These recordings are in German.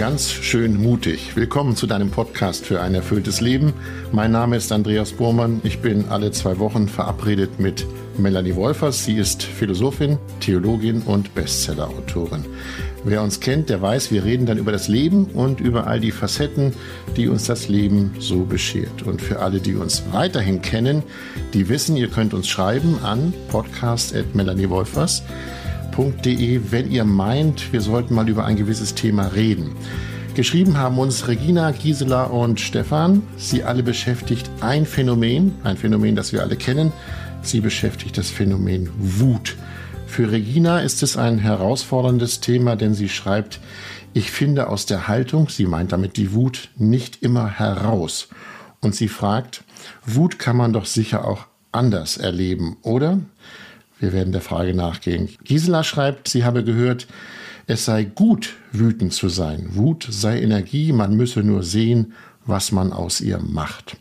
ganz schön mutig. Willkommen zu deinem Podcast für ein erfülltes Leben. Mein Name ist Andreas Burmann. Ich bin alle zwei Wochen verabredet mit Melanie Wolfers. Sie ist Philosophin, Theologin und Bestsellerautorin. Wer uns kennt, der weiß, wir reden dann über das Leben und über all die Facetten, die uns das Leben so beschert. Und für alle, die uns weiterhin kennen, die wissen, ihr könnt uns schreiben an podcast.melaniewolfers.de, wenn ihr meint, wir sollten mal über ein gewisses Thema reden. Geschrieben haben uns Regina, Gisela und Stefan. Sie alle beschäftigt ein Phänomen, ein Phänomen, das wir alle kennen. Sie beschäftigt das Phänomen Wut. Für Regina ist es ein herausforderndes Thema, denn sie schreibt, ich finde aus der Haltung, sie meint damit die Wut, nicht immer heraus. Und sie fragt, Wut kann man doch sicher auch anders erleben, oder? Wir werden der Frage nachgehen. Gisela schreibt, sie habe gehört, es sei gut, wütend zu sein. Wut sei Energie, man müsse nur sehen, was man aus ihr macht.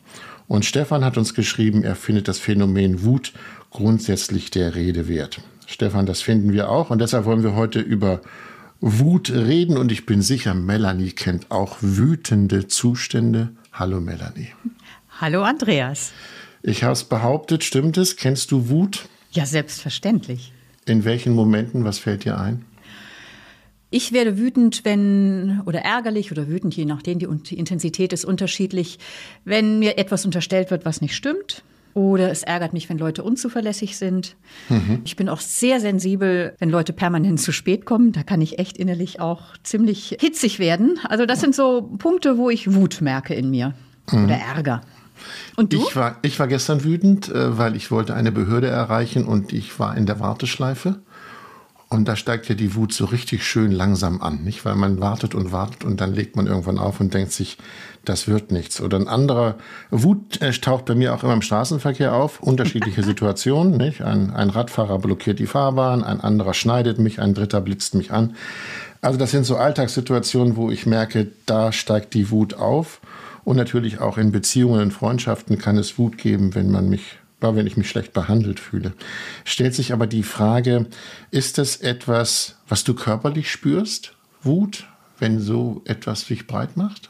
Und Stefan hat uns geschrieben, er findet das Phänomen Wut grundsätzlich der Rede wert. Stefan, das finden wir auch. Und deshalb wollen wir heute über Wut reden. Und ich bin sicher, Melanie kennt auch wütende Zustände. Hallo Melanie. Hallo Andreas. Ich habe es behauptet, stimmt es? Kennst du Wut? Ja, selbstverständlich. In welchen Momenten, was fällt dir ein? Ich werde wütend, wenn, oder ärgerlich oder wütend, je nachdem, die Intensität ist unterschiedlich, wenn mir etwas unterstellt wird, was nicht stimmt. Oder es ärgert mich, wenn Leute unzuverlässig sind. Mhm. Ich bin auch sehr sensibel, wenn Leute permanent zu spät kommen. Da kann ich echt innerlich auch ziemlich hitzig werden. Also das sind so Punkte, wo ich Wut merke in mir mhm. oder Ärger. Und du? Ich war, ich war gestern wütend, äh, weil ich wollte eine Behörde erreichen und ich war in der Warteschleife. Und da steigt ja die Wut so richtig schön langsam an, nicht? Weil man wartet und wartet und dann legt man irgendwann auf und denkt sich, das wird nichts. Oder ein anderer Wut äh, taucht bei mir auch immer im Straßenverkehr auf, unterschiedliche Situationen, nicht? Ein, ein Radfahrer blockiert die Fahrbahn, ein anderer schneidet mich, ein dritter blitzt mich an. Also das sind so Alltagssituationen, wo ich merke, da steigt die Wut auf. Und natürlich auch in Beziehungen und Freundschaften kann es Wut geben, wenn man mich wenn ich mich schlecht behandelt fühle. Stellt sich aber die Frage, ist das etwas, was du körperlich spürst? Wut, wenn so etwas sich breit macht?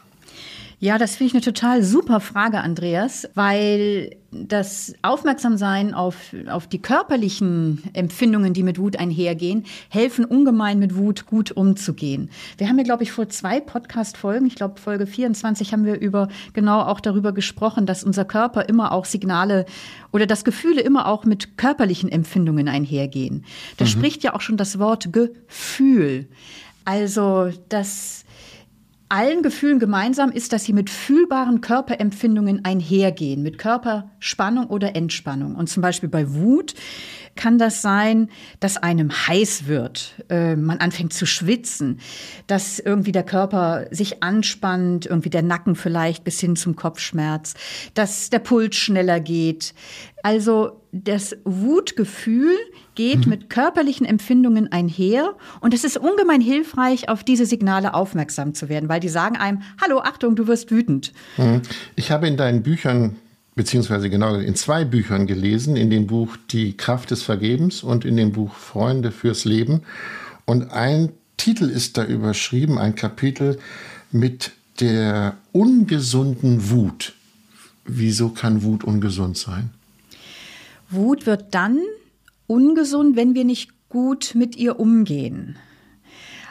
Ja, das finde ich eine total super Frage, Andreas, weil das Aufmerksamsein auf, auf die körperlichen Empfindungen, die mit Wut einhergehen, helfen ungemein mit Wut gut umzugehen. Wir haben ja, glaube ich, vor zwei Podcast-Folgen, ich glaube Folge 24, haben wir über genau auch darüber gesprochen, dass unser Körper immer auch Signale oder dass Gefühle immer auch mit körperlichen Empfindungen einhergehen. Da mhm. spricht ja auch schon das Wort Gefühl. Also, das allen Gefühlen gemeinsam ist, dass sie mit fühlbaren Körperempfindungen einhergehen, mit Körperspannung oder Entspannung. Und zum Beispiel bei Wut kann das sein, dass einem heiß wird, äh, man anfängt zu schwitzen, dass irgendwie der Körper sich anspannt, irgendwie der Nacken vielleicht bis hin zum Kopfschmerz, dass der Puls schneller geht. Also das Wutgefühl geht mhm. mit körperlichen Empfindungen einher und es ist ungemein hilfreich, auf diese Signale aufmerksam zu werden, weil die sagen einem, hallo, Achtung, du wirst wütend. Mhm. Ich habe in deinen Büchern beziehungsweise genau in zwei Büchern gelesen, in dem Buch Die Kraft des Vergebens und in dem Buch Freunde fürs Leben. Und ein Titel ist da überschrieben, ein Kapitel mit der ungesunden Wut. Wieso kann Wut ungesund sein? Wut wird dann ungesund, wenn wir nicht gut mit ihr umgehen.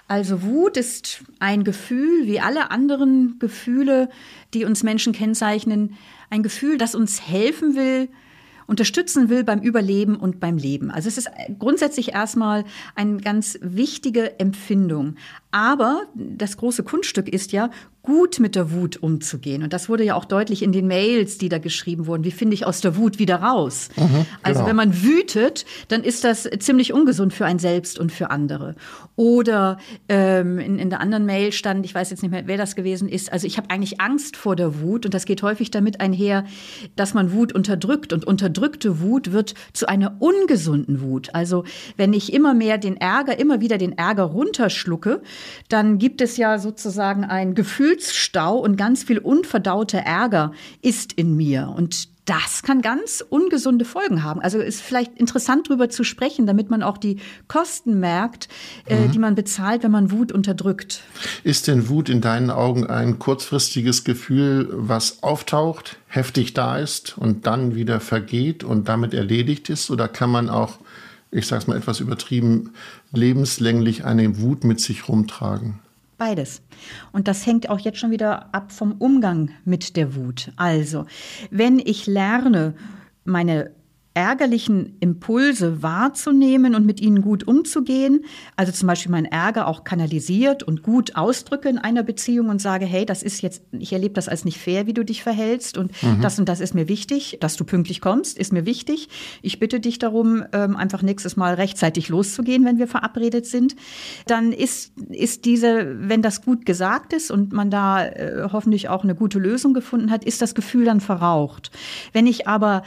Also Wut ist ein Gefühl, wie alle anderen Gefühle, die uns Menschen kennzeichnen, ein Gefühl, das uns helfen will, unterstützen will beim Überleben und beim Leben. Also es ist grundsätzlich erstmal eine ganz wichtige Empfindung. Aber das große Kunststück ist ja, gut mit der Wut umzugehen. Und das wurde ja auch deutlich in den Mails, die da geschrieben wurden. Wie finde ich aus der Wut wieder raus? Mhm, genau. Also wenn man wütet, dann ist das ziemlich ungesund für ein selbst und für andere. Oder ähm, in, in der anderen Mail stand, ich weiß jetzt nicht mehr, wer das gewesen ist, also ich habe eigentlich Angst vor der Wut und das geht häufig damit einher, dass man Wut unterdrückt. Und unterdrückte Wut wird zu einer ungesunden Wut. Also wenn ich immer mehr den Ärger, immer wieder den Ärger runterschlucke, dann gibt es ja sozusagen ein Gefühl, Gefühlsstau und ganz viel unverdauter Ärger ist in mir. Und das kann ganz ungesunde Folgen haben. Also ist vielleicht interessant darüber zu sprechen, damit man auch die Kosten merkt, äh, mhm. äh, die man bezahlt, wenn man Wut unterdrückt. Ist denn Wut in deinen Augen ein kurzfristiges Gefühl, was auftaucht, heftig da ist und dann wieder vergeht und damit erledigt ist? Oder kann man auch, ich sage es mal etwas übertrieben, lebenslänglich eine Wut mit sich rumtragen? Beides. Und das hängt auch jetzt schon wieder ab vom Umgang mit der Wut. Also, wenn ich lerne, meine ärgerlichen Impulse wahrzunehmen und mit ihnen gut umzugehen. Also zum Beispiel meinen Ärger auch kanalisiert und gut ausdrücke in einer Beziehung und sage, hey, das ist jetzt, ich erlebe das als nicht fair, wie du dich verhältst und mhm. das und das ist mir wichtig, dass du pünktlich kommst, ist mir wichtig. Ich bitte dich darum, ähm, einfach nächstes Mal rechtzeitig loszugehen, wenn wir verabredet sind. Dann ist, ist diese, wenn das gut gesagt ist und man da äh, hoffentlich auch eine gute Lösung gefunden hat, ist das Gefühl dann verraucht. Wenn ich aber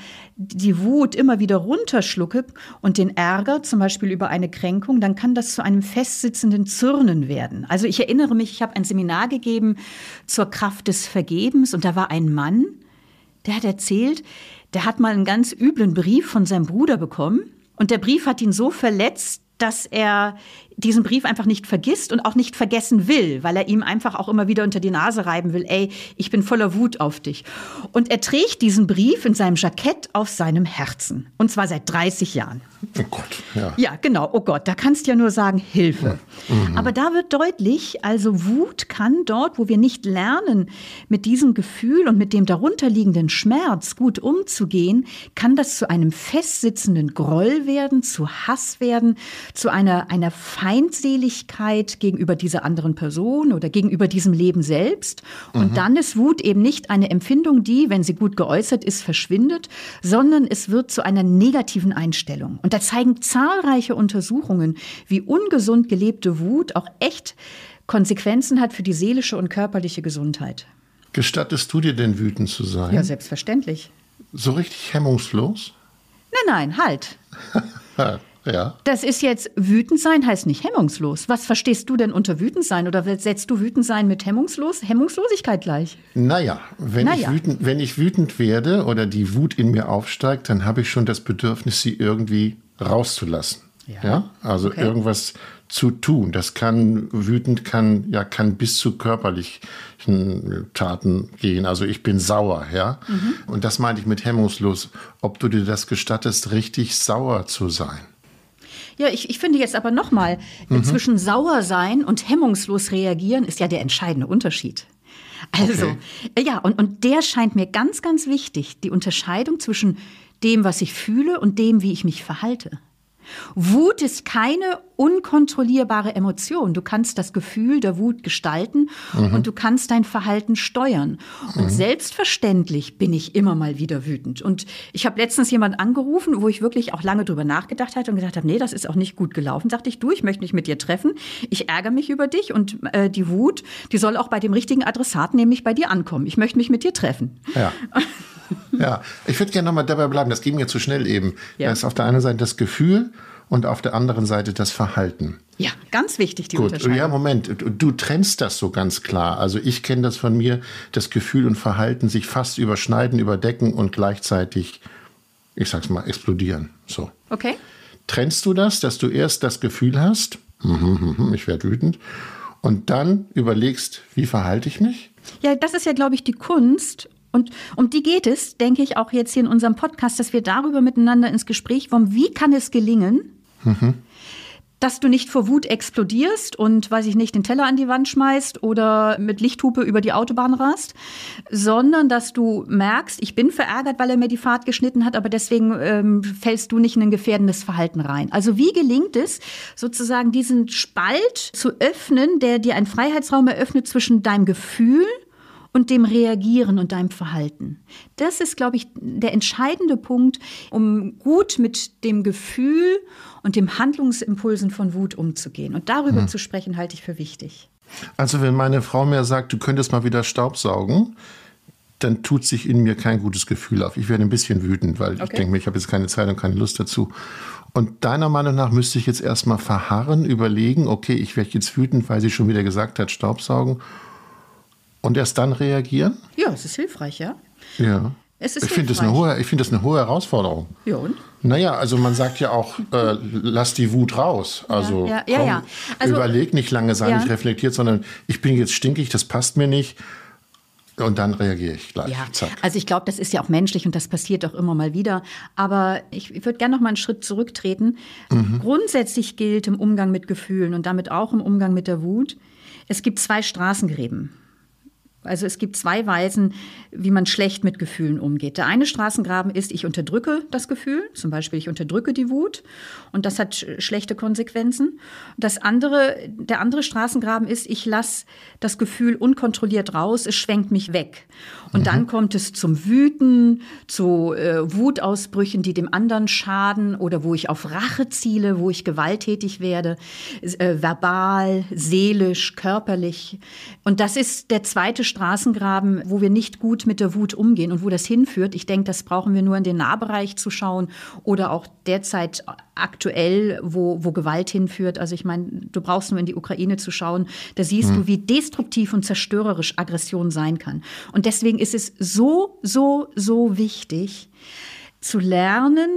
die Wut immer wieder runterschlucke und den Ärger, zum Beispiel über eine Kränkung, dann kann das zu einem festsitzenden Zürnen werden. Also ich erinnere mich, ich habe ein Seminar gegeben zur Kraft des Vergebens und da war ein Mann, der hat erzählt, der hat mal einen ganz üblen Brief von seinem Bruder bekommen und der Brief hat ihn so verletzt, dass er diesen Brief einfach nicht vergisst und auch nicht vergessen will, weil er ihm einfach auch immer wieder unter die Nase reiben will, ey, ich bin voller Wut auf dich. Und er trägt diesen Brief in seinem Jackett auf seinem Herzen. Und zwar seit 30 Jahren. Oh Gott, ja. Ja, genau. Oh Gott, da kannst du ja nur sagen, Hilfe. Mhm. Aber da wird deutlich, also Wut kann dort, wo wir nicht lernen, mit diesem Gefühl und mit dem darunterliegenden Schmerz gut umzugehen, kann das zu einem festsitzenden Groll werden, zu Hass werden, zu einer, einer Feindseligkeit gegenüber dieser anderen Person oder gegenüber diesem Leben selbst. Und mhm. dann ist Wut eben nicht eine Empfindung, die, wenn sie gut geäußert ist, verschwindet, sondern es wird zu einer negativen Einstellung. Und da zeigen zahlreiche Untersuchungen, wie ungesund gelebte Wut auch echt Konsequenzen hat für die seelische und körperliche Gesundheit. Gestattest du dir denn wütend zu sein? Ja, selbstverständlich. So richtig hemmungslos? Nein, nein, halt. Ja. Das ist jetzt wütend sein, heißt nicht hemmungslos. Was verstehst du denn unter wütend sein? Oder setzt du wütend sein mit hemmungslos? Hemmungslosigkeit gleich? Naja, wenn, naja. Ich wütend, wenn ich wütend werde oder die Wut in mir aufsteigt, dann habe ich schon das Bedürfnis, sie irgendwie rauszulassen. Ja. ja? Also okay. irgendwas zu tun. Das kann wütend, kann ja kann bis zu körperlichen Taten gehen. Also ich bin sauer, ja. Mhm. Und das meinte ich mit hemmungslos. Ob du dir das gestattest, richtig sauer zu sein. Ja, ich, ich finde jetzt aber nochmal, mhm. zwischen sauer sein und hemmungslos reagieren ist ja der entscheidende Unterschied. Also, okay. Äh, ja, und, und der scheint mir ganz, ganz wichtig, die Unterscheidung zwischen dem, was ich fühle und dem, wie ich mich verhalte. Wut ist keine unkontrollierbare Emotion. Du kannst das Gefühl der Wut gestalten mhm. und du kannst dein Verhalten steuern. Und mhm. selbstverständlich bin ich immer mal wieder wütend. Und ich habe letztens jemand angerufen, wo ich wirklich auch lange drüber nachgedacht hatte und gesagt habe, nee, das ist auch nicht gut gelaufen. Sagte ich, du, ich möchte mich mit dir treffen. Ich ärgere mich über dich und äh, die Wut, die soll auch bei dem richtigen Adressaten, nämlich bei dir ankommen. Ich möchte mich mit dir treffen. Ja. ja, ich würde gerne nochmal dabei bleiben. Das ging mir zu schnell eben. Ja. Da ist auf der einen Seite das Gefühl und auf der anderen Seite das Verhalten. Ja, ganz wichtig, die Gut. Unterscheidung. Ja, Moment, du trennst das so ganz klar. Also ich kenne das von mir, das Gefühl und Verhalten sich fast überschneiden, überdecken und gleichzeitig, ich sag's mal, explodieren. So. Okay. Trennst du das, dass du erst das Gefühl hast, ich werde wütend, und dann überlegst, wie verhalte ich mich? Ja, das ist ja, glaube ich, die Kunst. Und um die geht es, denke ich, auch jetzt hier in unserem Podcast, dass wir darüber miteinander ins Gespräch kommen, wie kann es gelingen, mhm. dass du nicht vor Wut explodierst und, weiß ich nicht, den Teller an die Wand schmeißt oder mit Lichthupe über die Autobahn rast, sondern dass du merkst, ich bin verärgert, weil er mir die Fahrt geschnitten hat, aber deswegen ähm, fällst du nicht in ein gefährdendes Verhalten rein. Also wie gelingt es, sozusagen diesen Spalt zu öffnen, der dir einen Freiheitsraum eröffnet zwischen deinem Gefühl und dem Reagieren und deinem Verhalten. Das ist, glaube ich, der entscheidende Punkt, um gut mit dem Gefühl und dem Handlungsimpulsen von Wut umzugehen. Und darüber hm. zu sprechen, halte ich für wichtig. Also wenn meine Frau mir sagt, du könntest mal wieder Staubsaugen, dann tut sich in mir kein gutes Gefühl auf. Ich werde ein bisschen wütend, weil okay. ich denke mir, ich habe jetzt keine Zeit und keine Lust dazu. Und deiner Meinung nach müsste ich jetzt erstmal verharren, überlegen, okay, ich werde jetzt wütend, weil sie schon wieder gesagt hat, Staubsaugen. Und erst dann reagieren? Ja, es ist hilfreich, ja. Ja. Es ist ich finde das, eine hohe- ich find das eine hohe Herausforderung. Ja, und? Naja, also man sagt ja auch, äh, lass die Wut raus. Also, ja, ja, komm, ja. Also- überleg nicht lange, sei nicht reflektiert, sondern ich bin jetzt stinkig, das passt mir nicht. Und dann reagiere ich gleich. Ja, Zack. also ich glaube, das ist ja auch menschlich und das passiert auch immer mal wieder. Aber ich, ich würde gerne noch mal einen Schritt zurücktreten. Grundsätzlich gilt im Umgang mit Gefühlen und damit auch im Umgang mit der Wut, es gibt zwei Straßengräben. Also es gibt zwei Weisen, wie man schlecht mit Gefühlen umgeht. Der eine Straßengraben ist, ich unterdrücke das Gefühl, zum Beispiel ich unterdrücke die Wut und das hat sch- schlechte Konsequenzen. Das andere, der andere Straßengraben ist, ich lasse das Gefühl unkontrolliert raus, es schwenkt mich weg. Und dann kommt es zum Wüten, zu äh, Wutausbrüchen, die dem anderen schaden oder wo ich auf Rache ziele, wo ich gewalttätig werde, äh, verbal, seelisch, körperlich. Und das ist der zweite Straßengraben, wo wir nicht gut mit der Wut umgehen und wo das hinführt. Ich denke, das brauchen wir nur in den Nahbereich zu schauen oder auch derzeit aktuell, wo, wo Gewalt hinführt. Also ich meine, du brauchst nur in die Ukraine zu schauen. Da siehst du, wie destruktiv und zerstörerisch Aggression sein kann. Und deswegen ist es so, so, so wichtig, zu lernen,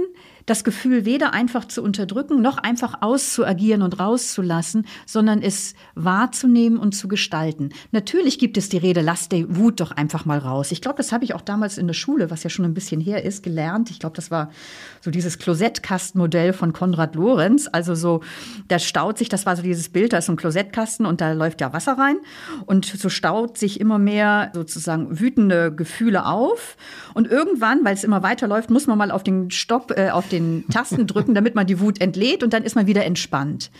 das Gefühl weder einfach zu unterdrücken, noch einfach auszuagieren und rauszulassen, sondern es wahrzunehmen und zu gestalten. Natürlich gibt es die Rede, lass die Wut doch einfach mal raus. Ich glaube, das habe ich auch damals in der Schule, was ja schon ein bisschen her ist, gelernt. Ich glaube, das war so dieses Klosettkastenmodell von Konrad Lorenz. Also so, da staut sich, das war so dieses Bild, da ist so ein Klosettkasten und da läuft ja Wasser rein. Und so staut sich immer mehr sozusagen wütende Gefühle auf. Und irgendwann, weil es immer weiterläuft, muss man mal auf den Stopp, äh, auf den Tasten drücken, damit man die Wut entlädt und dann ist man wieder entspannt.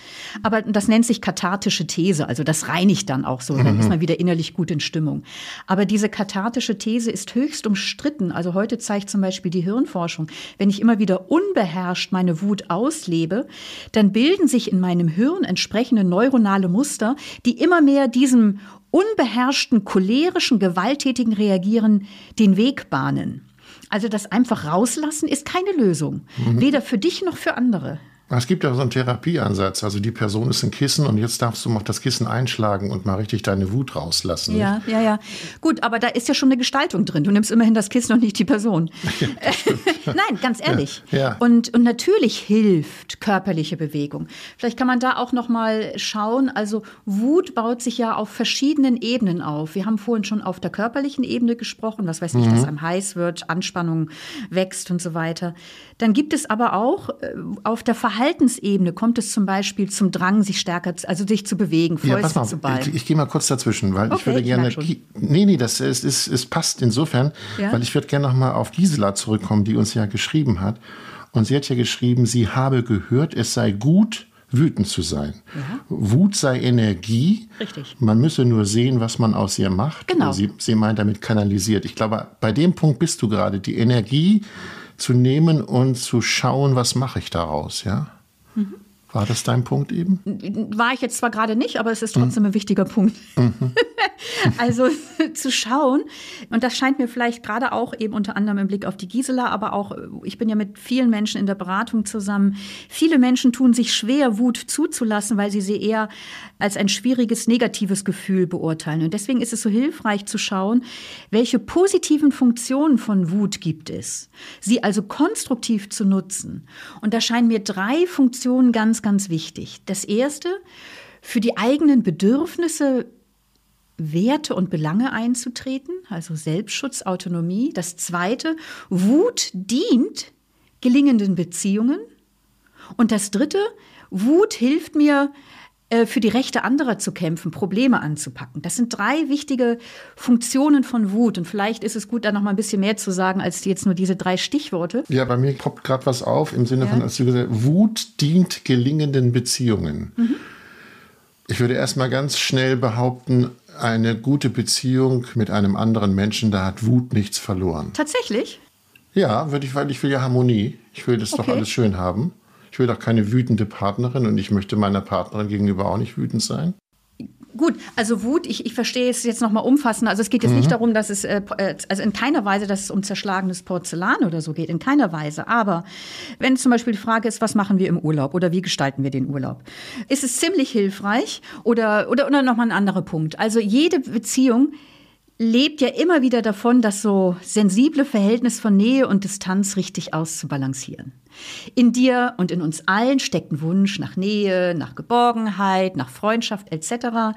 Aber das nennt sich kathartische These, also das reinigt dann auch so, dann ist man wieder innerlich gut in Stimmung. Aber diese kathartische These ist höchst umstritten. Also heute zeigt zum Beispiel die Hirnforschung, wenn ich immer wieder unbeherrscht meine Wut auslebe, dann bilden sich in meinem Hirn entsprechende neuronale Muster, die immer mehr diesem unbeherrschten, cholerischen, gewalttätigen Reagieren den Weg bahnen. Also das einfach rauslassen ist keine Lösung. Weder für dich noch für andere. Es gibt ja so einen Therapieansatz. Also die Person ist ein Kissen und jetzt darfst du mal auf das Kissen einschlagen und mal richtig deine Wut rauslassen. Ja, ja, ja. Gut, aber da ist ja schon eine Gestaltung drin. Du nimmst immerhin das Kissen und nicht die Person. Nein, ganz ehrlich. Ja, ja. Und, und natürlich hilft körperliche Bewegung. Vielleicht kann man da auch noch mal schauen. Also Wut baut sich ja auf verschiedenen Ebenen auf. Wir haben vorhin schon auf der körperlichen Ebene gesprochen. Was weiß ich, dass einem heiß wird, Anspannung wächst und so weiter. Dann gibt es aber auch äh, auf der Verhaltensebene kommt es zum Beispiel zum Drang, sich stärker, zu- also sich zu bewegen, Ja, Fäuste pass mal, zu ballen. ich, ich gehe mal kurz dazwischen, weil ich Okay, würde ich gerne. merk schon. Gi- Nee, nee, das ist, ist, es passt insofern, Ja? weil ich würde gerne noch mal auf Gisela zurückkommen, die uns ja geschrieben hat. Und sie hat ja geschrieben, sie habe gehört, es sei gut, wütend zu sein. Wut sei Energie. Richtig. Man müsse nur sehen, was man aus ihr macht. Genau. Sie, sie meint damit kanalisiert. Ich glaube, bei dem Punkt bist du gerade, die Energie zu nehmen und zu schauen, was mache ich daraus, ja? Mhm. War das dein Punkt eben? War ich jetzt zwar gerade nicht, aber es ist trotzdem ein wichtiger Punkt. also zu schauen, und das scheint mir vielleicht gerade auch eben unter anderem im Blick auf die Gisela, aber auch, äh, ich bin ja mit vielen Menschen in der Beratung zusammen. Viele Menschen tun sich schwer, Wut zuzulassen, weil sie sie eher als ein schwieriges, negatives Gefühl beurteilen. Und deswegen ist es so hilfreich zu schauen, welche positiven Funktionen von Wut gibt es. Sie also konstruktiv zu nutzen. Und da scheinen mir drei Funktionen ganz, ganz wichtig. Das erste, für die eigenen Bedürfnisse Werte und Belange einzutreten, also Selbstschutz, Autonomie. Das zweite, Wut dient gelingenden Beziehungen. Und das dritte, Wut hilft mir, für die Rechte anderer zu kämpfen, Probleme anzupacken. Das sind drei wichtige Funktionen von Wut. Und vielleicht ist es gut, da noch mal ein bisschen mehr zu sagen, als jetzt nur diese drei Stichworte. Ja, bei mir poppt gerade was auf im Sinne von, als du gesagt hast, Wut dient gelingenden Beziehungen. Ich würde erstmal ganz schnell behaupten, eine gute Beziehung mit einem anderen Menschen, da hat Wut nichts verloren. Tatsächlich? Ja, würde ich, weil ich will ja Harmonie. Ich will das doch Okay. alles schön haben. Ich will doch keine wütende Partnerin und ich möchte meiner Partnerin gegenüber auch nicht wütend sein. Gut, also Wut, ich, ich verstehe es jetzt nochmal umfassend. Also es geht jetzt nicht darum, dass es, äh, äh, also in keiner Weise, dass es um zerschlagenes Porzellan oder so geht, in keiner Weise. Aber wenn zum Beispiel die Frage ist, was machen wir im Urlaub oder wie gestalten wir den Urlaub, ist es ziemlich hilfreich oder, oder, oder nochmal ein anderer Punkt. Also jede Beziehung lebt ja immer wieder davon, das so sensible Verhältnis von Nähe und Distanz richtig auszubalancieren. In dir und in uns allen steckt ein Wunsch nach Nähe, nach Geborgenheit, nach Freundschaft etc.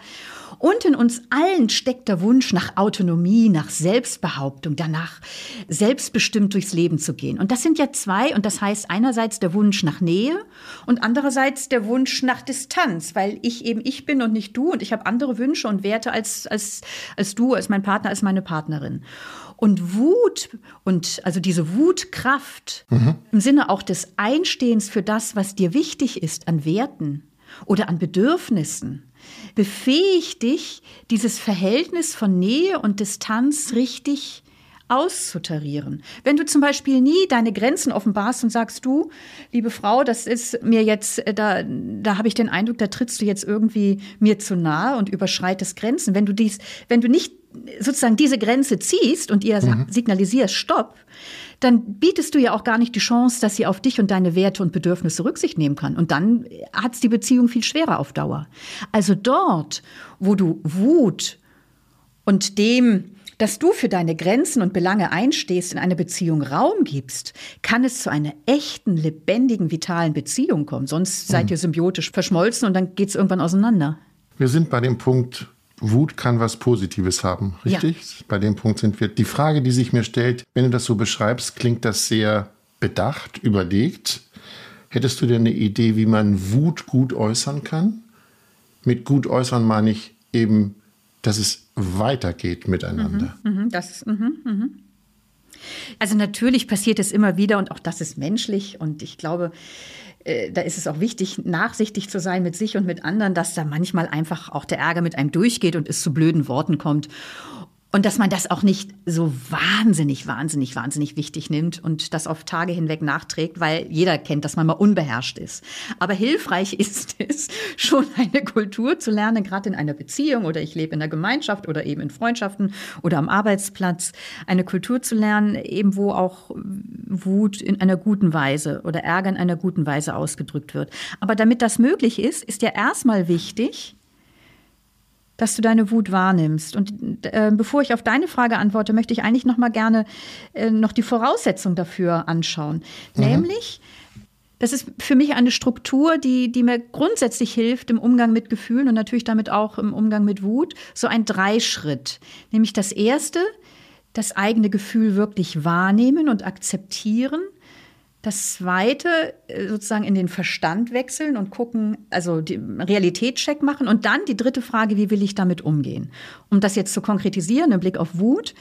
Und in uns allen steckt der Wunsch nach Autonomie, nach Selbstbehauptung, danach selbstbestimmt durchs Leben zu gehen. Und das sind ja zwei, und das heißt einerseits der Wunsch nach Nähe und andererseits der Wunsch nach Distanz, weil ich eben ich bin und nicht du und ich habe andere Wünsche und Werte als, als, als du, als mein Partner, als meine Partnerin. Und Wut und also diese Wutkraft mhm. im Sinne auch des Einstehens für das, was dir wichtig ist an Werten oder an Bedürfnissen, befähigt dich, dieses Verhältnis von Nähe und Distanz richtig auszutarieren. Wenn du zum Beispiel nie deine Grenzen offenbarst und sagst, du, liebe Frau, das ist mir jetzt, äh, da, da habe ich den Eindruck, da trittst du jetzt irgendwie mir zu nahe und überschreitest Grenzen. Wenn du dies, wenn du nicht sozusagen diese Grenze ziehst und ihr mhm. signalisierst, stopp, dann bietest du ja auch gar nicht die Chance, dass sie auf dich und deine Werte und Bedürfnisse Rücksicht nehmen kann. Und dann hat es die Beziehung viel schwerer auf Dauer. Also dort, wo du Wut und dem, dass du für deine Grenzen und Belange einstehst, in eine Beziehung Raum gibst, kann es zu einer echten, lebendigen, vitalen Beziehung kommen. Sonst seid mhm. ihr symbiotisch verschmolzen und dann geht es irgendwann auseinander. Wir sind bei dem Punkt, Wut kann was Positives haben, richtig? Ja. Bei dem Punkt sind wir. Die Frage, die sich mir stellt, wenn du das so beschreibst, klingt das sehr bedacht, überlegt. Hättest du denn eine Idee, wie man Wut gut äußern kann? Mit gut äußern meine ich eben, dass es weitergeht miteinander. Mhm, mhm das, mh, mh. Also natürlich passiert es immer wieder und auch das ist menschlich und ich glaube, äh, da ist es auch wichtig, nachsichtig zu sein mit sich und mit anderen, dass da manchmal einfach auch der Ärger mit einem durchgeht und es zu blöden Worten kommt. Und dass man das auch nicht so wahnsinnig, wahnsinnig, wahnsinnig wichtig nimmt und das auf Tage hinweg nachträgt, weil jeder kennt, dass man mal unbeherrscht ist. Aber hilfreich ist es, schon eine Kultur zu lernen, gerade in einer Beziehung oder ich lebe in einer Gemeinschaft oder eben in Freundschaften oder am Arbeitsplatz, eine Kultur zu lernen, eben wo auch Wut in einer guten Weise oder Ärger in einer guten Weise ausgedrückt wird. Aber damit das möglich ist, ist ja erstmal wichtig, dass du deine Wut wahrnimmst. Und äh, bevor ich auf deine Frage antworte, möchte ich eigentlich noch mal gerne äh, noch die Voraussetzung dafür anschauen. Mhm. Nämlich, das ist für mich eine Struktur, die, die mir grundsätzlich hilft im Umgang mit Gefühlen und natürlich damit auch im Umgang mit Wut. So ein Dreischritt. Nämlich das erste, das eigene Gefühl wirklich wahrnehmen und akzeptieren. Das zweite, äh, sozusagen in den Verstand wechseln und gucken, also die Realitätscheck machen. Und dann die dritte Frage, wie will ich damit umgehen? Um das jetzt zu konkretisieren, im Blick auf Wut.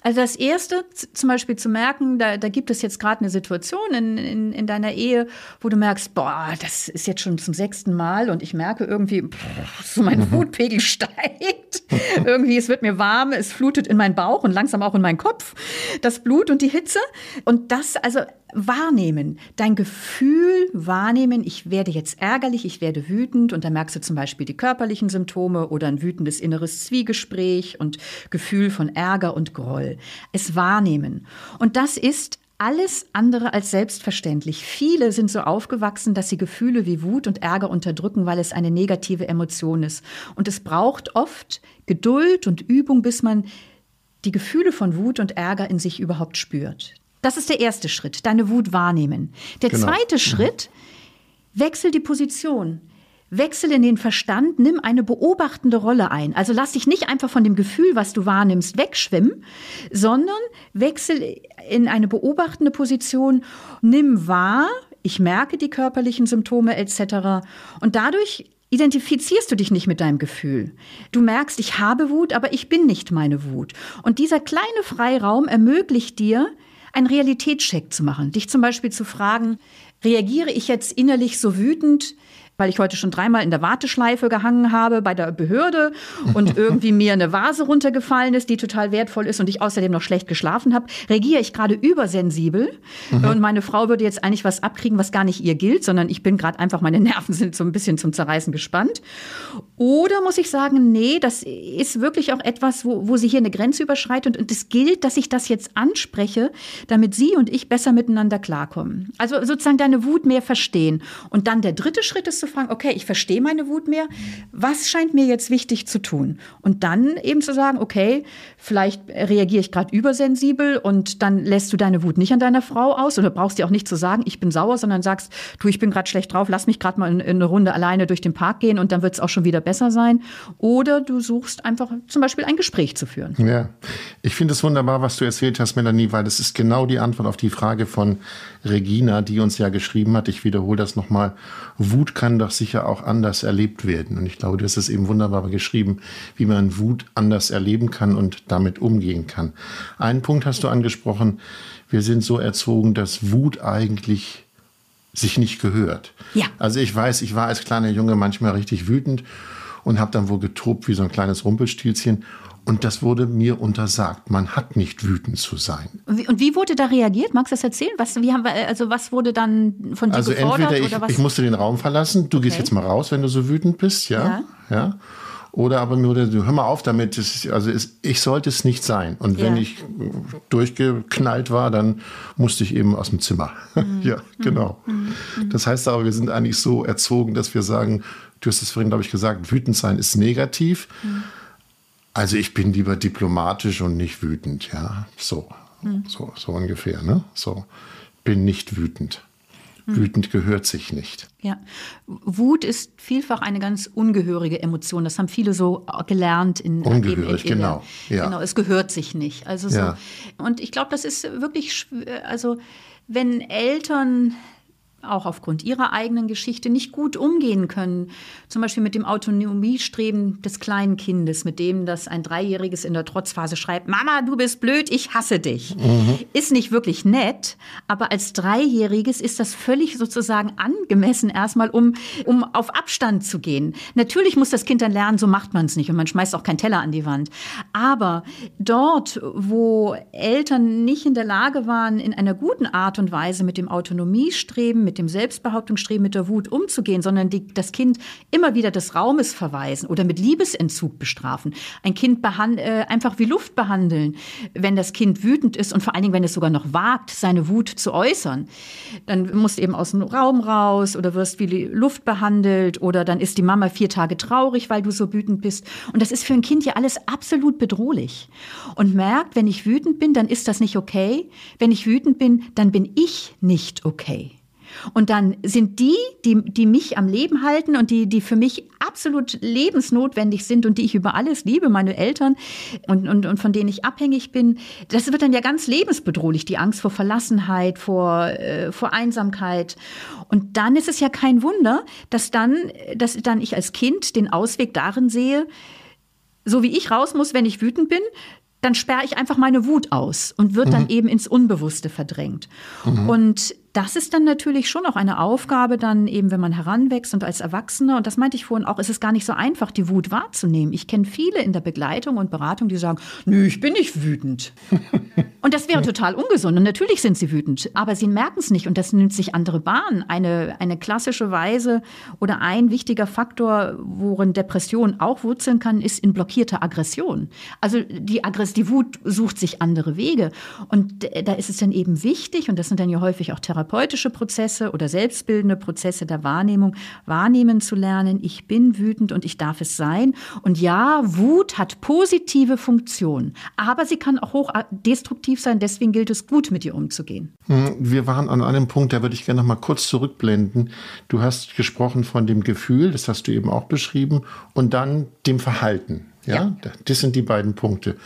Also das Erste, zum Beispiel zu merken, da, da gibt es jetzt gerade eine Situation in, in, in deiner Ehe, wo du merkst, boah, das ist jetzt schon zum sechsten Mal und ich merke irgendwie, pff, so mein. Wutpegel steigt. irgendwie, es wird mir warm, es flutet in meinen Bauch und langsam auch in meinen Kopf. Das Blut und die Hitze. Und das, also wahrnehmen, dein Gefühl wahrnehmen, ich werde jetzt ärgerlich, ich werde wütend und da merkst du zum Beispiel die körperlichen Symptome oder ein wütendes inneres Zwiegespräch und Gefühl von Ärger und Groll. Es wahrnehmen. Und das ist alles andere als selbstverständlich. Viele sind so aufgewachsen, dass sie Gefühle wie Wut und Ärger unterdrücken, weil es eine negative Emotion ist. Und es braucht oft Geduld und Übung, bis man die Gefühle von Wut und Ärger in sich überhaupt spürt. Das ist der erste Schritt, deine Wut wahrnehmen. Der genau. zweite Schritt, wechsel die Position. Wechsel in den Verstand, nimm eine beobachtende Rolle ein. Also lass dich nicht einfach von dem Gefühl, was du wahrnimmst, wegschwimmen, sondern wechsel in eine beobachtende Position, nimm wahr, ich merke die körperlichen Symptome etc. Und dadurch identifizierst du dich nicht mit deinem Gefühl. Du merkst, ich habe Wut, aber ich bin nicht meine Wut. Und dieser kleine Freiraum ermöglicht dir, einen Realitätscheck zu machen. Dich zum Beispiel zu fragen, reagiere ich jetzt innerlich so wütend, weil ich heute schon dreimal in der Warteschleife gehangen habe bei der Behörde und irgendwie mir eine Vase runtergefallen ist, die total wertvoll ist und ich außerdem noch schlecht geschlafen habe, reagiere ich gerade übersensibel mhm. und meine Frau würde jetzt eigentlich was abkriegen, was gar nicht ihr gilt, sondern ich bin gerade einfach, meine Nerven sind so ein bisschen zum Zerreißen gespannt. Oder muss ich sagen, nee, das ist wirklich auch etwas, wo, wo sie hier eine Grenze überschreitet und es gilt, dass ich das jetzt anspreche, damit sie und ich besser miteinander klarkommen. Also sozusagen deine Wut mehr verstehen. Und dann der dritte Schritt ist zu fragen, okay, ich verstehe meine Wut mehr, was scheint mir jetzt wichtig zu tun? Und dann eben zu sagen, okay, vielleicht reagiere ich gerade übersensibel und dann lässt du deine Wut nicht an deiner Frau aus oder brauchst dir auch nicht zu sagen, ich bin sauer, sondern sagst, du, ich bin gerade schlecht drauf, lass mich gerade mal in, in, eine Runde alleine durch den Park gehen und dann wird es auch schon wieder besser sein. Oder du suchst einfach zum Beispiel ein Gespräch zu führen. Ja, ich finde es wunderbar, was du erzählt hast, Melanie, weil das ist genau die Antwort auf die Frage von Regina, die uns ja geschrieben hat. Ich wiederhole das nochmal. Wut kann doch sicher auch anders erlebt werden. Und ich glaube, das ist eben wunderbar geschrieben, wie man Wut anders erleben kann und damit umgehen kann. Einen Punkt hast du angesprochen. Wir sind so erzogen, dass Wut eigentlich sich nicht gehört. Ja. Also ich weiß, ich war als kleiner Junge manchmal richtig wütend und habe dann wohl getobt wie so ein kleines Rumpelstilzchen. Und das wurde mir untersagt. Man hat nicht wütend zu sein. Und wie wurde da reagiert? Magst du das erzählen? Was, wie haben wir, also was wurde dann von dir also gefordert? entweder ich, ich musste den Raum verlassen. Du okay. gehst jetzt mal raus, wenn du so wütend bist, ja, ja. ja. Oder aber mir wurde, hör mal auf damit. Ist, also ist, ich sollte es nicht sein. Und wenn ja. ich durchgeknallt war, dann musste ich eben aus dem Zimmer. Mhm. ja, genau. Mhm. mhm. Das heißt aber, wir sind eigentlich so erzogen, dass wir sagen, du hast es vorhin, glaube ich, gesagt, wütend sein ist negativ. Mhm also ich bin lieber diplomatisch und nicht wütend, ja. So, hm. so, so ungefähr, ne? So, bin nicht wütend. Hm. Wütend gehört sich nicht. Ja, Wut ist vielfach eine ganz ungehörige Emotion. Das haben viele so gelernt in ungehörig, in, in, genau. Ja. Genau, es gehört sich nicht. Also so. Ja. Und ich glaube, das ist wirklich, also wenn Eltern auch aufgrund ihrer eigenen Geschichte nicht gut umgehen können. Zum Beispiel mit dem Autonomiestreben des kleinen Kindes, mit dem das ein Dreijähriges in der Trotzphase schreibt, Mama, du bist blöd, ich hasse dich. Mhm. Ist nicht wirklich nett, aber als Dreijähriges ist das völlig sozusagen angemessen erstmal, um, um auf Abstand zu gehen. Natürlich muss das Kind dann lernen, so macht man es nicht und man schmeißt auch keinen Teller an die Wand. Aber dort, wo Eltern nicht in der Lage waren, in einer guten Art und Weise mit dem Autonomiestreben, mit mit dem Selbstbehauptungsstreben, mit der Wut umzugehen, sondern die, das Kind immer wieder des Raumes verweisen oder mit Liebesentzug bestrafen. Ein Kind äh, einfach wie Luft behandeln, wenn das Kind wütend ist und vor allen Dingen, wenn es sogar noch wagt, seine Wut zu äußern. Dann musst du eben aus dem Raum raus oder wirst wie Luft behandelt oder dann ist die Mama vier Tage traurig, weil du so wütend bist. Und das ist für ein Kind ja alles absolut bedrohlich. Und merkt, wenn ich wütend bin, dann ist das nicht okay. Wenn ich wütend bin, dann bin ich nicht okay. Und dann sind die, die, die mich am Leben halten und die, die für mich absolut lebensnotwendig sind und die ich über alles liebe, meine Eltern und, und, und von denen ich abhängig bin, das wird dann ja ganz lebensbedrohlich, die Angst vor Verlassenheit, vor, äh, vor Einsamkeit. Und dann ist es ja kein Wunder, dass dann, dass dann ich als Kind den Ausweg darin sehe, so wie ich raus muss, wenn ich wütend bin, dann sperre ich einfach meine Wut aus und wird mhm. dann eben ins Unbewusste verdrängt. Mhm. Und das ist dann natürlich schon auch eine Aufgabe, dann eben, wenn man heranwächst und als Erwachsener, und das meinte ich vorhin auch, ist es gar nicht so einfach, die Wut wahrzunehmen. Ich kenne viele in der Begleitung und Beratung, die sagen, nö, ich bin nicht wütend. und das wäre total ungesund. Und natürlich sind sie wütend, aber sie merken es nicht und das nimmt sich andere Bahnen. Eine, eine klassische Weise oder ein wichtiger Faktor, worin Depression auch wurzeln kann, ist in blockierter Aggression. Also die, Aggress die Wut sucht sich andere Wege. Und da ist es dann eben wichtig, und das sind dann ja häufig auch Therapien, therapeutische Prozesse oder selbstbildende Prozesse der Wahrnehmung wahrnehmen zu lernen. Ich bin wütend und ich darf es sein. Und ja, Wut hat positive Funktionen, aber sie kann auch hoch destruktiv sein. Deswegen gilt es, gut mit ihr umzugehen. Hm, wir waren an einem Punkt, da würde ich gerne noch mal kurz zurückblenden. Du hast gesprochen von dem Gefühl, das hast du eben auch beschrieben, und dann dem Verhalten. Ja, ja. das sind die beiden Punkte.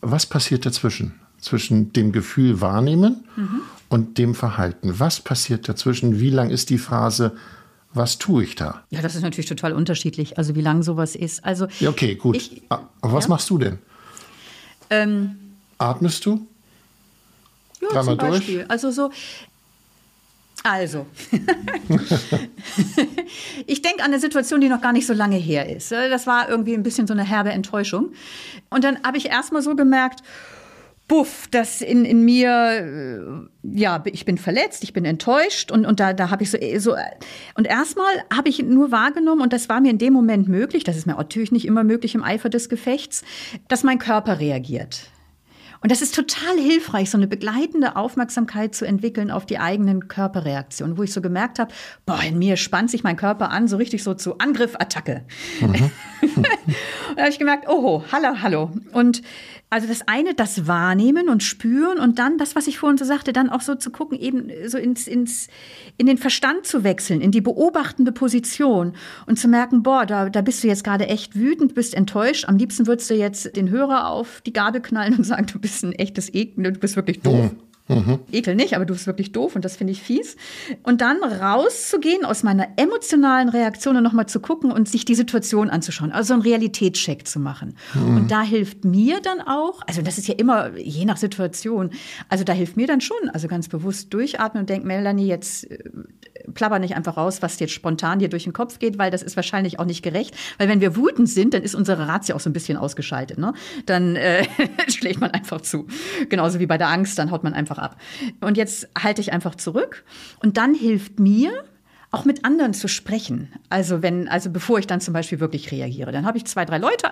Was passiert dazwischen? Zwischen dem Gefühl wahrnehmen mhm und dem Verhalten. Was passiert dazwischen? Wie lang ist die Phase? Was tue ich da? Ja, das ist natürlich total unterschiedlich, also wie lang sowas ist. Also ja, okay, gut. Ich, Aber was ja? machst du denn? Ähm, Atmest du? Ja, Dreimal zum Beispiel. Durch? Also so, also, ich denke an eine Situation, die noch gar nicht so lange her ist. Das war irgendwie ein bisschen so eine herbe Enttäuschung. Und dann habe ich erst mal so gemerkt, Buff, das in, in mir, äh, ja, ich bin verletzt, ich bin enttäuscht und, und da, da habe ich so, so, und erstmal habe ich nur wahrgenommen, und das war mir in dem Moment möglich, das ist mir natürlich nicht immer möglich im Eifer des Gefechts, dass mein Körper reagiert. Und das ist total hilfreich, so eine begleitende Aufmerksamkeit zu entwickeln auf die eigenen Körperreaktionen, wo ich so gemerkt habe, boah, in mir spannt sich mein Körper an, so richtig so zu Angriff, Attacke. Mhm. da habe ich gemerkt, oho, hallo, hallo. Und also das eine, das Wahrnehmen und Spüren und dann das, was ich vorhin so sagte, dann auch so zu gucken, eben so ins, ins, in den Verstand zu wechseln, in die beobachtende Position und zu merken, boah, da, da bist du jetzt gerade echt wütend, bist enttäuscht. Am liebsten würdest du jetzt den Hörer auf die Gabel knallen und sagen, du bist ein echtes Ekel, du bist wirklich doof. Mhm. Mhm. Ekel nicht, aber du bist wirklich doof und das finde ich fies. Und dann rauszugehen aus meiner emotionalen Reaktion und nochmal zu gucken und sich die Situation anzuschauen, also einen Realitätscheck zu machen. Mhm. Und da hilft mir dann auch, also das ist ja immer je nach Situation, also da hilft mir dann schon, also ganz bewusst durchatmen und denken, Melanie, jetzt äh, plapper nicht einfach raus, was jetzt spontan dir durch den Kopf geht, weil das ist wahrscheinlich auch nicht gerecht. Weil wenn wir wütend sind, dann ist unsere Ratio auch so ein bisschen ausgeschaltet. Ne? Dann äh, schlägt man einfach zu. Genauso wie bei der Angst, dann haut man einfach ab. Und jetzt halte ich einfach zurück. Und dann hilft mir, auch mit anderen zu sprechen. Also wenn, also bevor ich dann zum Beispiel wirklich reagiere, dann habe ich zwei, drei Leute,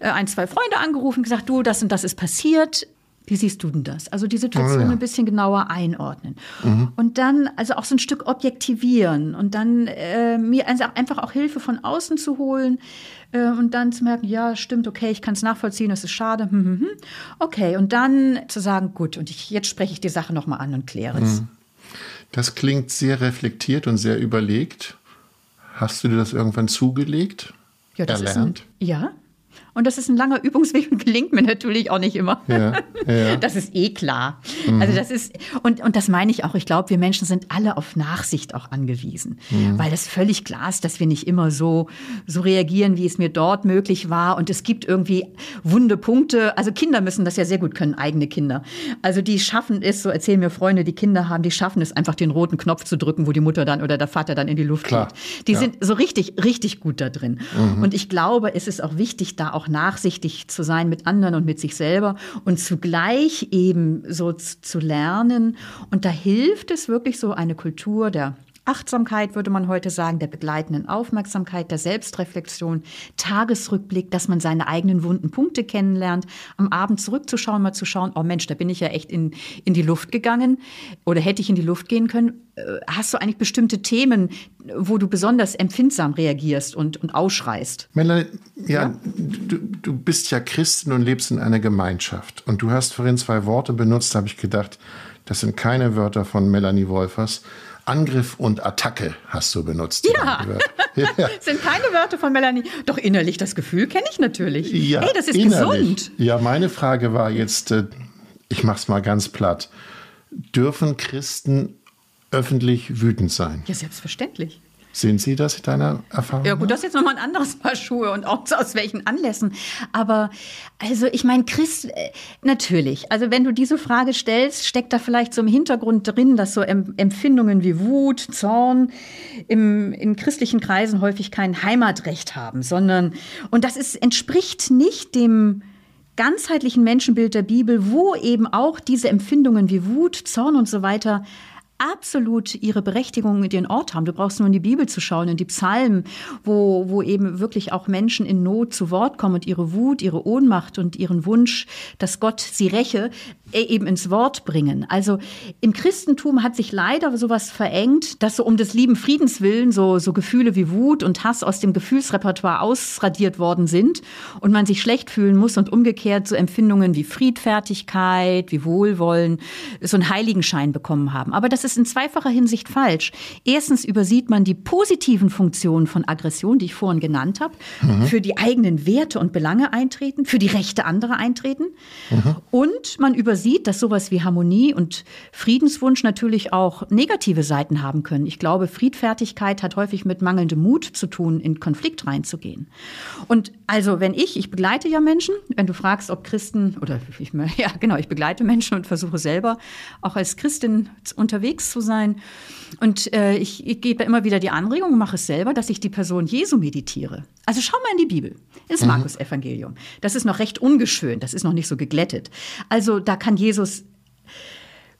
äh, ein, zwei Freunde angerufen, gesagt, du, das und das ist passiert. Wie siehst du denn das? Also die Situation oh, ja. ein bisschen genauer einordnen. Mhm. Und dann also auch so ein Stück objektivieren und dann äh, mir einfach auch Hilfe von außen zu holen äh, und dann zu merken, ja, stimmt, okay, ich kann es nachvollziehen, das ist schade. Hm, hm, hm. Okay, und dann zu sagen, gut, und ich, jetzt spreche ich die Sache nochmal an und kläre es. Mhm. Das klingt sehr reflektiert und sehr überlegt. Hast du dir das irgendwann zugelegt? Ja, das erlernt? Ist ein, ja, und das ist ein langer Übungsweg und gelingt mir natürlich auch nicht immer. Ja, ja. Das ist eh klar. Mhm. Also das ist, und, und das meine ich auch. Ich glaube, wir Menschen sind alle auf Nachsicht auch angewiesen. Mhm. Weil das völlig klar ist, dass wir nicht immer so, so reagieren, wie es mir dort möglich war. Und es gibt irgendwie wunde Punkte. Also Kinder müssen das ja sehr gut können, eigene Kinder. Also die schaffen es, so erzählen mir Freunde, die Kinder haben, die schaffen es einfach den roten Knopf zu drücken, wo die Mutter dann oder der Vater dann in die Luft klar. geht. Die ja. sind so richtig, richtig gut da drin. Mhm. Und ich glaube, es ist auch wichtig, da auch nachsichtig zu sein mit anderen und mit sich selber und zugleich eben so zu lernen. Und da hilft es wirklich so eine Kultur der Achtsamkeit würde man heute sagen, der begleitenden Aufmerksamkeit, der Selbstreflexion, Tagesrückblick, dass man seine eigenen wunden Punkte kennenlernt, am Abend zurückzuschauen, mal zu schauen, oh Mensch, da bin ich ja echt in, in die Luft gegangen oder hätte ich in die Luft gehen können. Äh, hast du eigentlich bestimmte Themen, wo du besonders empfindsam reagierst und, und ausschreist? Melanie, ja, ja? Du, du bist ja Christin und lebst in einer Gemeinschaft. Und du hast vorhin zwei Worte benutzt, habe ich gedacht, das sind keine Wörter von Melanie Wolfers. Angriff und Attacke hast du benutzt. Ja, ja. sind keine Wörter von Melanie. Doch innerlich das Gefühl kenne ich natürlich. Ja, hey, das ist innerlich. gesund. Ja, meine Frage war jetzt, äh, ich mache es mal ganz platt. Dürfen Christen öffentlich wütend sein? Ja, selbstverständlich. Sind Sie das in deiner Erfahrung? Ja gut, das ist jetzt nochmal ein anderes Paar Schuhe und auch aus welchen Anlässen. Aber also ich meine, Christ, äh, natürlich. Also wenn du diese Frage stellst, steckt da vielleicht so im Hintergrund drin, dass so Empfindungen wie Wut, Zorn im, in christlichen Kreisen häufig kein Heimatrecht haben, sondern, und das ist, entspricht nicht dem ganzheitlichen Menschenbild der Bibel, wo eben auch diese Empfindungen wie Wut, Zorn und so weiter absolut ihre Berechtigung und ihren Ort haben. Du brauchst nur in die Bibel zu schauen, in die Psalmen, wo, wo eben wirklich auch Menschen in Not zu Wort kommen und ihre Wut, ihre Ohnmacht und ihren Wunsch, dass Gott sie räche, äh, eben ins Wort bringen. Also im Christentum hat sich leider sowas verengt, dass so um des lieben Friedens willen so, so Gefühle wie Wut und Hass aus dem Gefühlsrepertoire ausradiert worden sind und man sich schlecht fühlen muss und umgekehrt so Empfindungen wie Friedfertigkeit, wie Wohlwollen so einen Heiligenschein bekommen haben. Aber das ist in zweifacher Hinsicht falsch. Erstens übersieht man die positiven Funktionen von Aggression, die ich vorhin genannt habe, mhm. für die eigenen Werte und Belange eintreten, für die Rechte anderer eintreten. Mhm. Und man übersieht sieht, dass sowas wie Harmonie und Friedenswunsch natürlich auch negative Seiten haben können. Ich glaube, Friedfertigkeit hat häufig mit mangelndem Mut zu tun, in Konflikt reinzugehen. Und also, wenn ich, ich begleite ja Menschen, wenn du fragst, ob Christen, oder ich, ja, genau, ich begleite Menschen und versuche selber auch als Christin unterwegs zu sein. Und äh, ich, ich gebe immer wieder die Anregung, mache es selber, dass ich die Person Jesu meditiere. Also schau mal in die Bibel, ins mhm. Markus-Evangelium. Das ist noch recht ungeschönt, das ist noch nicht so geglättet. Also da kann Jesus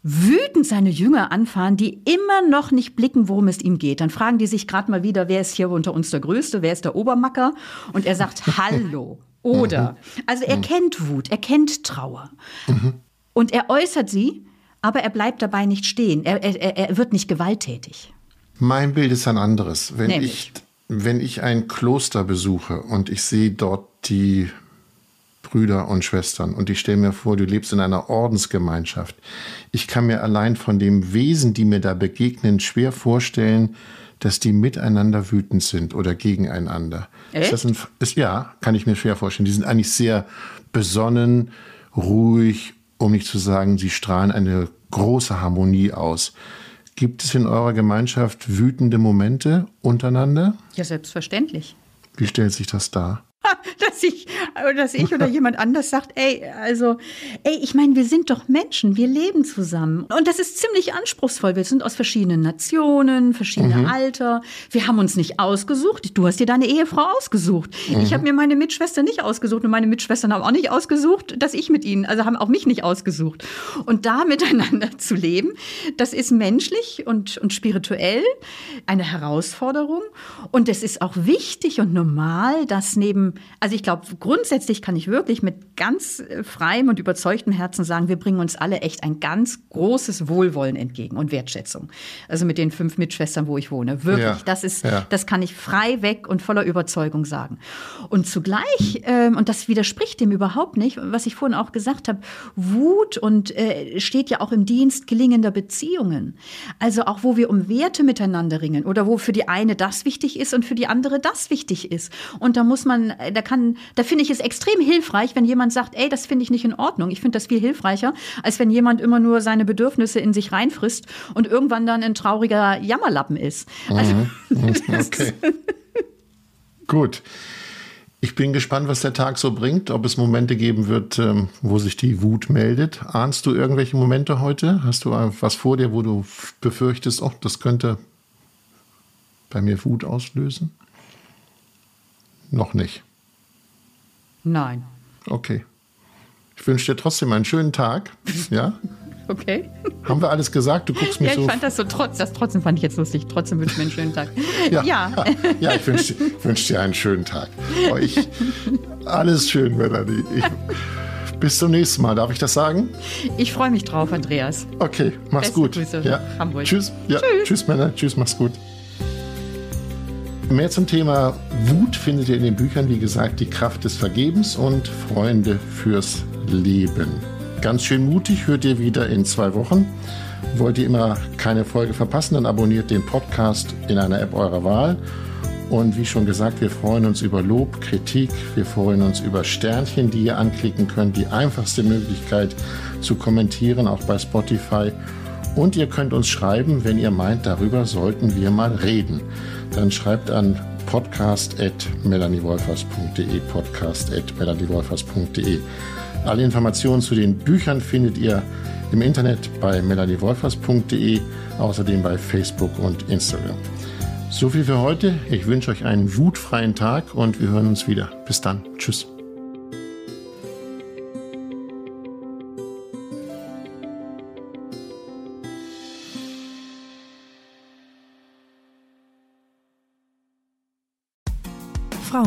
wütend seine Jünger anfahren, die immer noch nicht blicken, worum es ihm geht. Dann fragen die sich gerade mal wieder, wer ist hier unter uns der Größte, wer ist der Obermacker? Und er sagt, hallo. Oder, mhm. also er mhm. kennt Wut, er kennt Trauer. Mhm. Und er äußert sie, aber er bleibt dabei nicht stehen. Er, er, er wird nicht gewalttätig. Mein Bild ist ein anderes. Wenn ich, wenn ich ein Kloster besuche und ich sehe dort die Brüder und Schwestern und ich stelle mir vor, du lebst in einer Ordensgemeinschaft. Ich kann mir allein von dem Wesen, die mir da begegnen, schwer vorstellen, dass die miteinander wütend sind oder gegeneinander. Echt? Ist das ein, ist, ja, kann ich mir schwer vorstellen. Die sind eigentlich sehr besonnen, ruhig, um nicht zu sagen, sie strahlen eine große Harmonie aus. Gibt es in eurer Gemeinschaft wütende Momente untereinander? Ja, selbstverständlich. Wie stellt sich das dar? dass ich, dass ich oder jemand anders sagt, ey, also, ey, ich meine, wir sind doch Menschen, wir leben zusammen. Und das ist ziemlich anspruchsvoll. Wir sind aus verschiedenen Nationen, verschiedene mhm. Alter. Wir haben uns nicht ausgesucht. Du hast dir deine Ehefrau ausgesucht. Mhm. Ich habe mir meine Mitschwester nicht ausgesucht und meine Mitschwestern haben auch nicht ausgesucht, dass ich mit ihnen, also haben auch mich nicht ausgesucht. Und da miteinander zu leben, das ist menschlich und, und spirituell eine Herausforderung. Und es ist auch wichtig und normal, dass neben also ich glaube, grundsätzlich kann ich wirklich mit ganz äh, freiem und überzeugtem Herzen sagen, wir bringen uns alle echt ein ganz großes Wohlwollen entgegen und Wertschätzung. Also mit den fünf Mitschwestern, wo ich wohne. Wirklich, ja, das ist, ja. das kann ich frei weg und voller Überzeugung sagen. Und zugleich, ähm, und das widerspricht dem überhaupt nicht, was ich vorhin auch gesagt habe, Wut und äh, steht ja auch im Dienst gelingender Beziehungen. Also auch, wo wir um Werte miteinander ringen oder wo für die eine das wichtig ist und für die andere das wichtig ist. Und da muss man da kann, da finde ich es extrem hilfreich, wenn jemand sagt, ey, das finde ich nicht in Ordnung. Ich finde das viel hilfreicher, als wenn jemand immer nur seine Bedürfnisse in sich reinfrisst und irgendwann dann ein trauriger Jammerlappen ist. Also, mhm. okay. Gut. Ich bin gespannt, was der Tag so bringt, ob es Momente geben wird, ähm, wo sich die Wut meldet. Ahnst du irgendwelche Momente heute? Hast du was vor dir, wo du befürchtest, oh, das könnte bei mir Wut auslösen? Noch nicht. Nein. Okay. Ich wünsche dir trotzdem einen schönen Tag. Ja? Okay. Haben wir alles gesagt? Du guckst mich ja, so. ich fand das so trotz, das trotzdem fand ich jetzt lustig. Trotzdem wünsche ich mir einen schönen Tag. Ja, ja. ja ich wünsche wünsch dir einen schönen Tag. Euch alles schön, Melanie. Ich, bis zum nächsten Mal. Darf ich das sagen? Ich freue mich drauf, Andreas. Okay, mach's Beste gut. Grüße, ja. Hamburg. Tschüss. Ja, tschüss. Tschüss, Männer. Tschüss, mach's gut. Mehr zum Thema Wut findet ihr in den Büchern, wie gesagt, Die Kraft des Vergebens und Freunde fürs Leben. Ganz schön mutig hört ihr wieder in zwei Wochen. Wollt ihr immer keine Folge verpassen, dann abonniert den Podcast in einer App eurer Wahl. Und wie schon gesagt, wir freuen uns über Lob, Kritik, wir freuen uns über Sternchen, die ihr anklicken könnt. Die einfachste Möglichkeit zu kommentieren, auch bei Spotify. Und ihr könnt uns schreiben, wenn ihr meint, darüber sollten wir mal reden dann schreibt an podcast.melaniewolfers.de podcast.melaniewolfers.de Alle Informationen zu den Büchern findet ihr im Internet bei melaniewolfers.de, außerdem bei Facebook und Instagram. So viel für heute. Ich wünsche euch einen wutfreien Tag und wir hören uns wieder. Bis dann. Tschüss.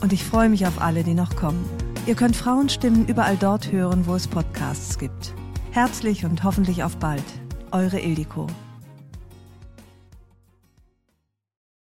Und ich freue mich auf alle, die noch kommen. Ihr könnt Frauenstimmen überall dort hören, wo es Podcasts gibt. Herzlich und hoffentlich auf bald. Eure Ildiko.